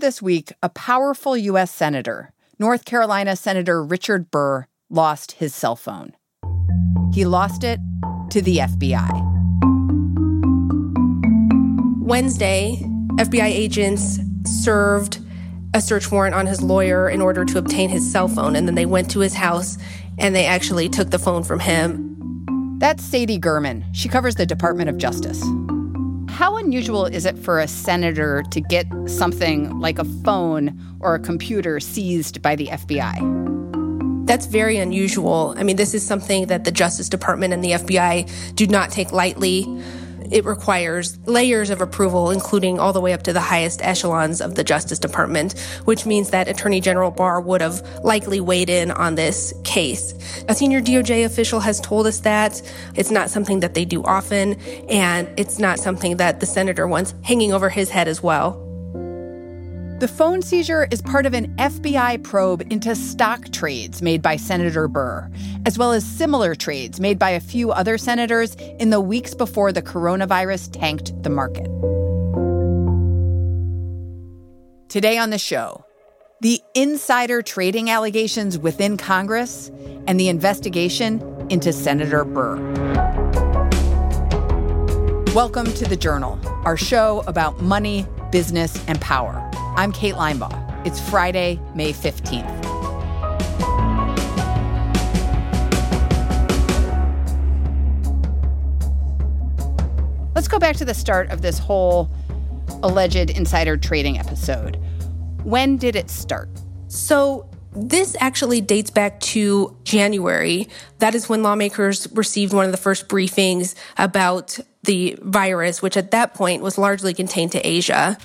This week, a powerful U.S. Senator, North Carolina Senator Richard Burr, lost his cell phone. He lost it to the FBI. Wednesday, FBI agents served a search warrant on his lawyer in order to obtain his cell phone, and then they went to his house and they actually took the phone from him. That's Sadie Gurman. She covers the Department of Justice. How unusual is it for a senator to get something like a phone or a computer seized by the FBI? That's very unusual. I mean, this is something that the Justice Department and the FBI do not take lightly. It requires layers of approval, including all the way up to the highest echelons of the Justice Department, which means that Attorney General Barr would have likely weighed in on this case. A senior DOJ official has told us that it's not something that they do often, and it's not something that the senator wants hanging over his head as well. The phone seizure is part of an FBI probe into stock trades made by Senator Burr, as well as similar trades made by a few other senators in the weeks before the coronavirus tanked the market. Today on the show, the insider trading allegations within Congress and the investigation into Senator Burr. Welcome to The Journal, our show about money, business, and power. I'm Kate Linebaugh. It's Friday, May 15th. Let's go back to the start of this whole alleged insider trading episode. When did it start? So, this actually dates back to January. That is when lawmakers received one of the first briefings about the virus, which at that point was largely contained to Asia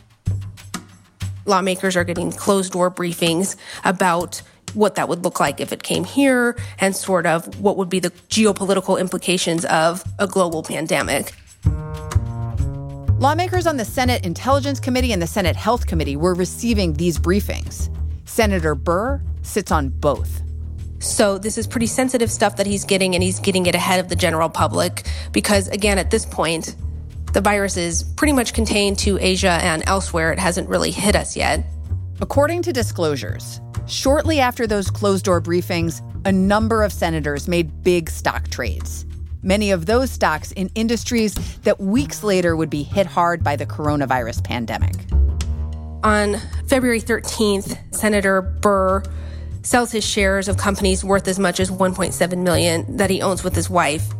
lawmakers are getting closed door briefings about what that would look like if it came here and sort of what would be the geopolitical implications of a global pandemic. Lawmakers on the Senate Intelligence Committee and the Senate Health Committee were receiving these briefings. Senator Burr sits on both. So, this is pretty sensitive stuff that he's getting, and he's getting it ahead of the general public because, again, at this point, the virus is pretty much contained to Asia and elsewhere. It hasn't really hit us yet. According to disclosures, shortly after those closed door briefings, a number of senators made big stock trades. Many of those stocks in industries that weeks later would be hit hard by the coronavirus pandemic. On February 13th, Senator Burr sells his shares of companies worth as much as 1.7 million that he owns with his wife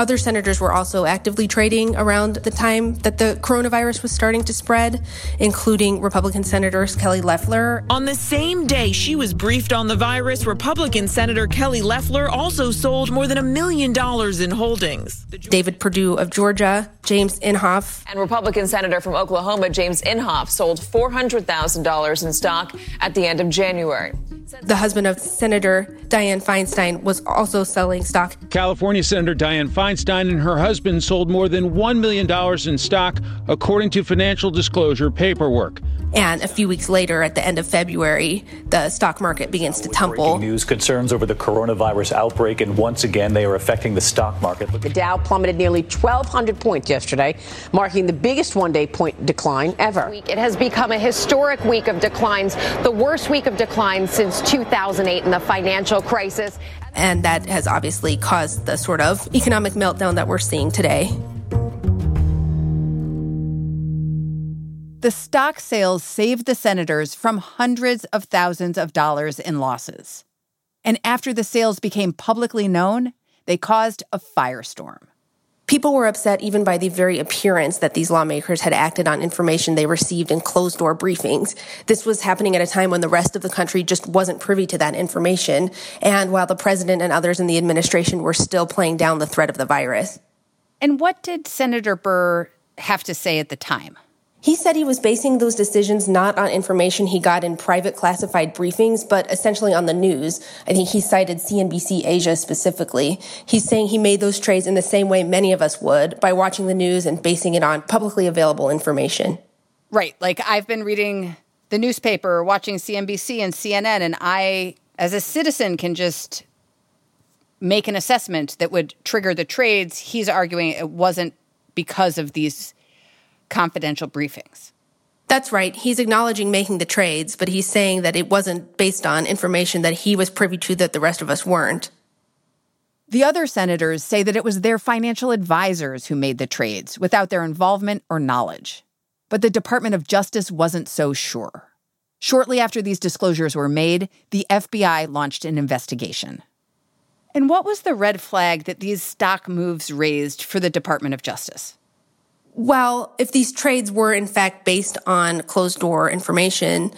other senators were also actively trading around the time that the coronavirus was starting to spread, including Republican Senators Kelly Loeffler. On the same day she was briefed on the virus, Republican Senator Kelly Loeffler also sold more than a million dollars in holdings. David Perdue of Georgia, James Inhofe. And Republican Senator from Oklahoma, James Inhofe, sold $400,000 in stock at the end of January. The husband of Senator Dianne Feinstein was also selling stock. California Senator Dianne Feinstein and her husband sold more than $1 million in stock, according to financial disclosure paperwork. And a few weeks later, at the end of February, the stock market begins to tumble. Breaking news concerns over the coronavirus outbreak, and once again, they are affecting the stock market. The Dow plummeted nearly 1,200 points yesterday, marking the biggest one day point decline ever. It has become a historic week of declines, the worst week of declines since 2008 in the financial crisis. And that has obviously caused the sort of economic meltdown that we're seeing today. The stock sales saved the senators from hundreds of thousands of dollars in losses. And after the sales became publicly known, they caused a firestorm. People were upset even by the very appearance that these lawmakers had acted on information they received in closed door briefings. This was happening at a time when the rest of the country just wasn't privy to that information, and while the president and others in the administration were still playing down the threat of the virus. And what did Senator Burr have to say at the time? He said he was basing those decisions not on information he got in private classified briefings, but essentially on the news. I think he cited CNBC Asia specifically. He's saying he made those trades in the same way many of us would by watching the news and basing it on publicly available information. Right. Like I've been reading the newspaper, watching CNBC and CNN, and I, as a citizen, can just make an assessment that would trigger the trades. He's arguing it wasn't because of these confidential briefings. That's right. He's acknowledging making the trades, but he's saying that it wasn't based on information that he was privy to that the rest of us weren't. The other senators say that it was their financial advisors who made the trades without their involvement or knowledge. But the Department of Justice wasn't so sure. Shortly after these disclosures were made, the FBI launched an investigation. And what was the red flag that these stock moves raised for the Department of Justice? Well, if these trades were in fact based on closed door information,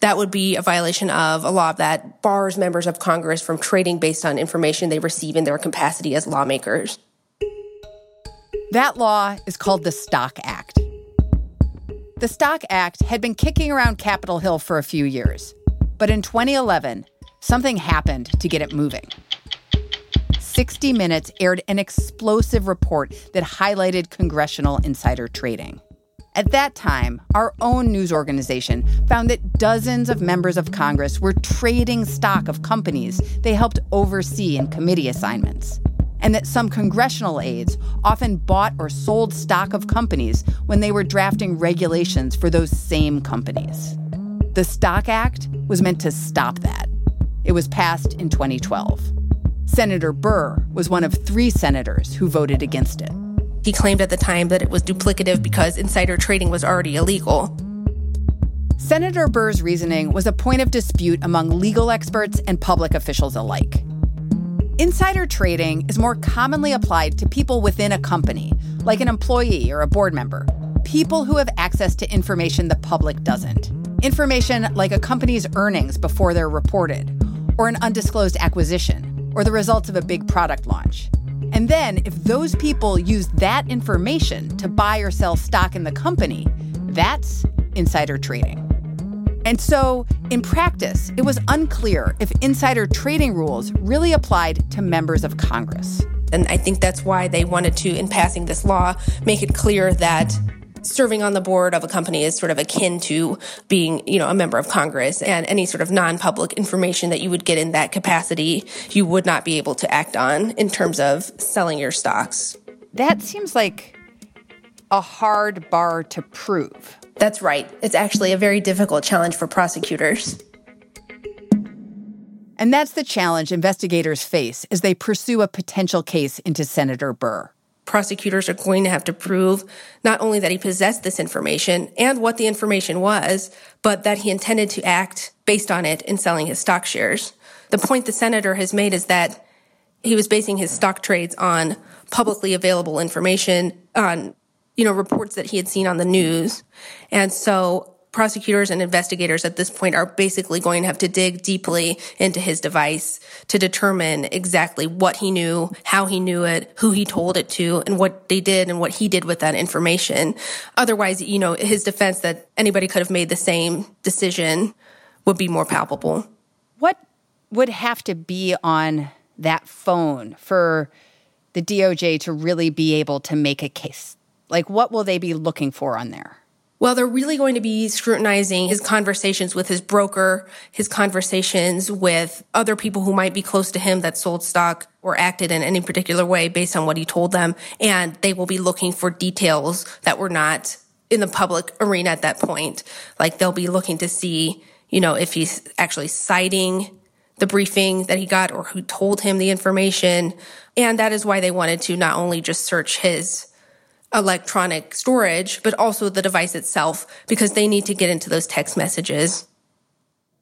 that would be a violation of a law that bars members of Congress from trading based on information they receive in their capacity as lawmakers. That law is called the Stock Act. The Stock Act had been kicking around Capitol Hill for a few years, but in 2011, something happened to get it moving. 60 Minutes aired an explosive report that highlighted congressional insider trading. At that time, our own news organization found that dozens of members of Congress were trading stock of companies they helped oversee in committee assignments, and that some congressional aides often bought or sold stock of companies when they were drafting regulations for those same companies. The Stock Act was meant to stop that. It was passed in 2012. Senator Burr was one of three senators who voted against it. He claimed at the time that it was duplicative because insider trading was already illegal. Senator Burr's reasoning was a point of dispute among legal experts and public officials alike. Insider trading is more commonly applied to people within a company, like an employee or a board member, people who have access to information the public doesn't. Information like a company's earnings before they're reported, or an undisclosed acquisition or the results of a big product launch. And then, if those people use that information to buy or sell stock in the company, that's insider trading. And so, in practice, it was unclear if insider trading rules really applied to members of Congress. And I think that's why they wanted to, in passing this law, make it clear that serving on the board of a company is sort of akin to being, you know, a member of Congress and any sort of non-public information that you would get in that capacity, you would not be able to act on in terms of selling your stocks. That seems like a hard bar to prove. That's right. It's actually a very difficult challenge for prosecutors. And that's the challenge investigators face as they pursue a potential case into Senator Burr prosecutors are going to have to prove not only that he possessed this information and what the information was, but that he intended to act based on it in selling his stock shares. The point the senator has made is that he was basing his stock trades on publicly available information on you know reports that he had seen on the news and so prosecutors and investigators at this point are basically going to have to dig deeply into his device to determine exactly what he knew, how he knew it, who he told it to, and what they did and what he did with that information. Otherwise, you know, his defense that anybody could have made the same decision would be more palpable. What would have to be on that phone for the DOJ to really be able to make a case? Like, what will they be looking for on there? Well, they're really going to be scrutinizing his conversations with his broker, his conversations with other people who might be close to him that sold stock or acted in any particular way based on what he told them. And they will be looking for details that were not in the public arena at that point. Like they'll be looking to see, you know, if he's actually citing the briefing that he got or who told him the information. And that is why they wanted to not only just search his electronic storage, but also the device itself, because they need to get into those text messages.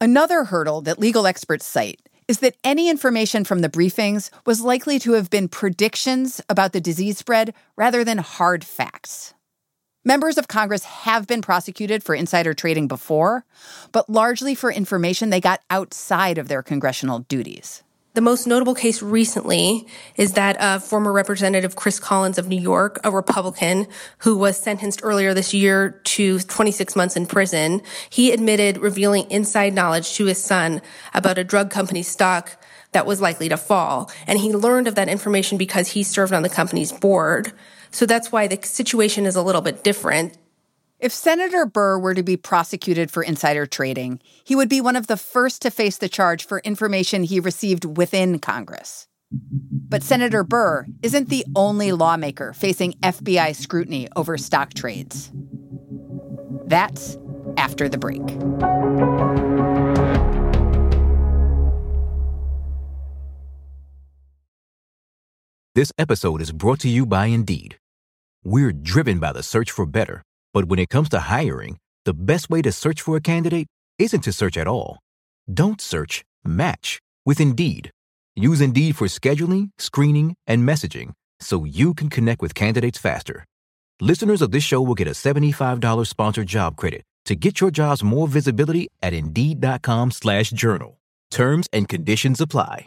Another hurdle that legal experts cite is that any information from the briefings was likely to have been predictions about the disease spread rather than hard facts. Members of Congress have been prosecuted for insider trading before, but largely for information they got outside of their congressional duties. The most notable case recently is that of former Representative Chris Collins of New York, a Republican who was sentenced earlier this year to 26 months in prison. He admitted revealing inside knowledge to his son about a drug company stock that was likely to fall. And he learned of that information because he served on the company's board. So that's why the situation is a little bit different. If Senator Burr were to be prosecuted for insider trading, he would be one of the first to face the charge for information he received within Congress. But Senator Burr isn't the only lawmaker facing FBI scrutiny over stock trades. That's after the break. This episode is brought to you by Indeed. We're driven by the search for better but when it comes to hiring, the best way to search for a candidate isn't to search at all. Don't search, match with Indeed. Use Indeed for scheduling, screening, and messaging so you can connect with candidates faster. Listeners of this show will get a $75 sponsored job credit to get your jobs more visibility at Indeed.com slash journal. Terms and conditions apply.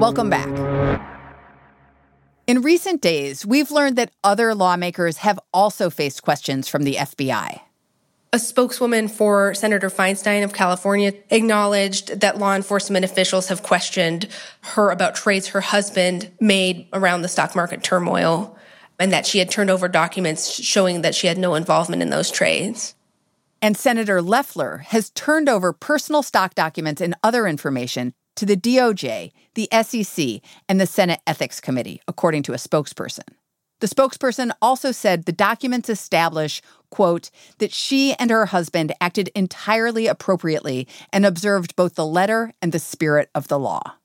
Welcome back. In recent days, we've learned that other lawmakers have also faced questions from the FBI. A spokeswoman for Senator Feinstein of California acknowledged that law enforcement officials have questioned her about trades her husband made around the stock market turmoil and that she had turned over documents showing that she had no involvement in those trades. And Senator Loeffler has turned over personal stock documents and other information to the DOJ, the SEC, and the Senate Ethics Committee, according to a spokesperson. The spokesperson also said the documents establish, quote, that she and her husband acted entirely appropriately and observed both the letter and the spirit of the law.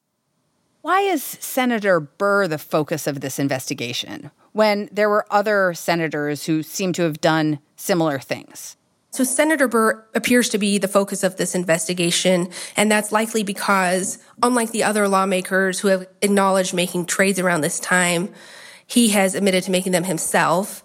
Why is Senator Burr the focus of this investigation when there were other senators who seem to have done similar things? So Senator Burr appears to be the focus of this investigation, and that's likely because, unlike the other lawmakers who have acknowledged making trades around this time, he has admitted to making them himself.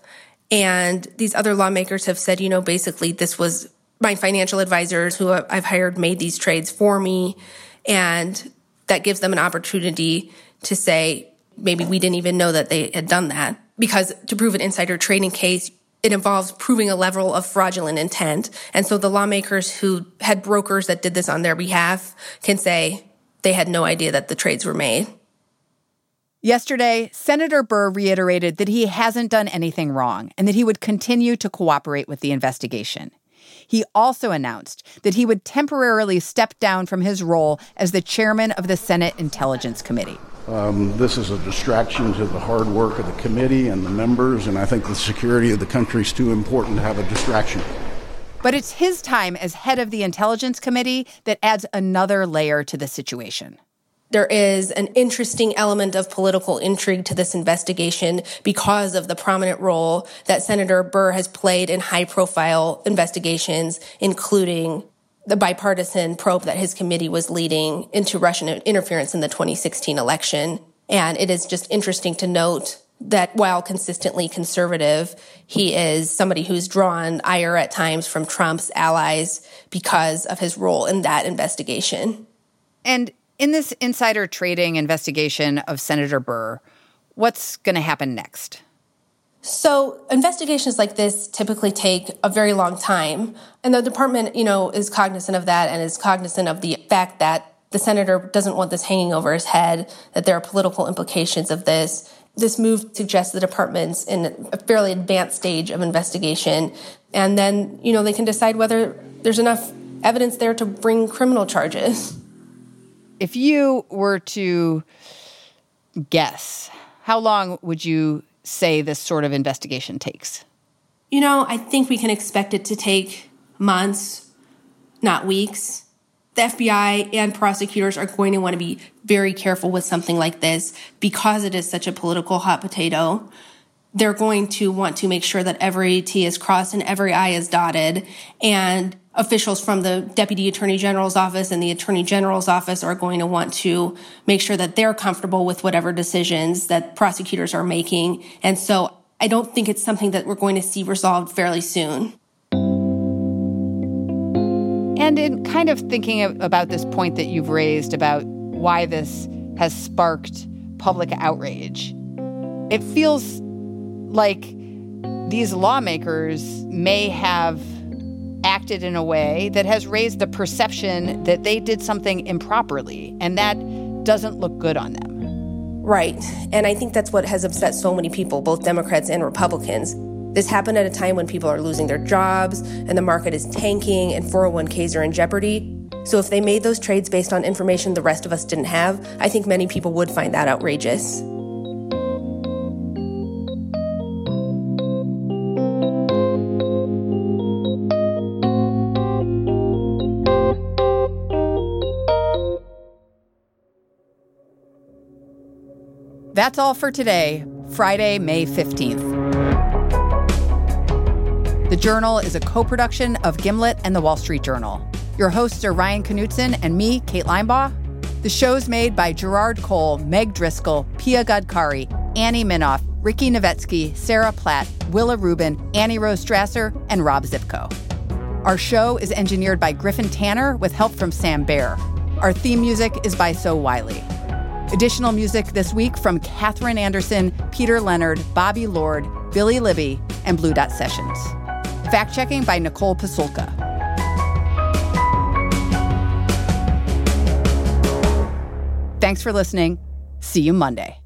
And these other lawmakers have said, you know, basically this was my financial advisors who I've hired made these trades for me. And that gives them an opportunity to say, maybe we didn't even know that they had done that. Because to prove an insider trading case, it involves proving a level of fraudulent intent. And so the lawmakers who had brokers that did this on their behalf can say they had no idea that the trades were made. Yesterday, Senator Burr reiterated that he hasn't done anything wrong and that he would continue to cooperate with the investigation. He also announced that he would temporarily step down from his role as the chairman of the Senate Intelligence Committee. Um, this is a distraction to the hard work of the committee and the members, and I think the security of the country is too important to have a distraction. But it's his time as head of the Intelligence Committee that adds another layer to the situation. There is an interesting element of political intrigue to this investigation because of the prominent role that Senator Burr has played in high profile investigations, including the bipartisan probe that his committee was leading into Russian interference in the 2016 election. And it is just interesting to note that while consistently conservative, he is somebody who's drawn ire at times from Trump's allies because of his role in that investigation. And in this insider trading investigation of Senator Burr, what's going to happen next? So investigations like this typically take a very long time. And the department, you know, is cognizant of that and is cognizant of the fact that the senator doesn't want this hanging over his head, that there are political implications of this. This move suggests the department's in a fairly advanced stage of investigation. And then, you know, they can decide whether there's enough evidence there to bring criminal charges. If you were to guess, how long would you say this sort of investigation takes? You know, I think we can expect it to take months. not weeks. The FBI and prosecutors are going to want to be very careful with something like this because it is such a political hot potato. They're going to want to make sure that every T is crossed and every I is dotted. And officials from the Deputy Attorney General's office and the Attorney General's office are going to want to make sure that they're comfortable with whatever decisions that prosecutors are making. And so I don't think it's something that we're going to see resolved fairly soon. And in kind of thinking about this point that you've raised about why this has sparked public outrage, it feels like these lawmakers may have acted in a way that has raised the perception that they did something improperly, and that doesn't look good on them. Right. And I think that's what has upset so many people, both Democrats and Republicans. This happened at a time when people are losing their jobs and the market is tanking and 401ks are in jeopardy. So if they made those trades based on information the rest of us didn't have, I think many people would find that outrageous. That's all for today, Friday, May 15th. The Journal is a co production of Gimlet and The Wall Street Journal. Your hosts are Ryan Knutson and me, Kate Linebaugh. The show's made by Gerard Cole, Meg Driscoll, Pia Gadkari, Annie Minoff, Ricky Novetsky, Sarah Platt, Willa Rubin, Annie Rose Strasser, and Rob Szypko. Our show is engineered by Griffin Tanner with help from Sam Bair. Our theme music is by So Wylie. Additional music this week from Katherine Anderson, Peter Leonard, Bobby Lord, Billy Libby, and Blue Dot Sessions. Fact checking by Nicole Pasulka. Thanks for listening. See you Monday.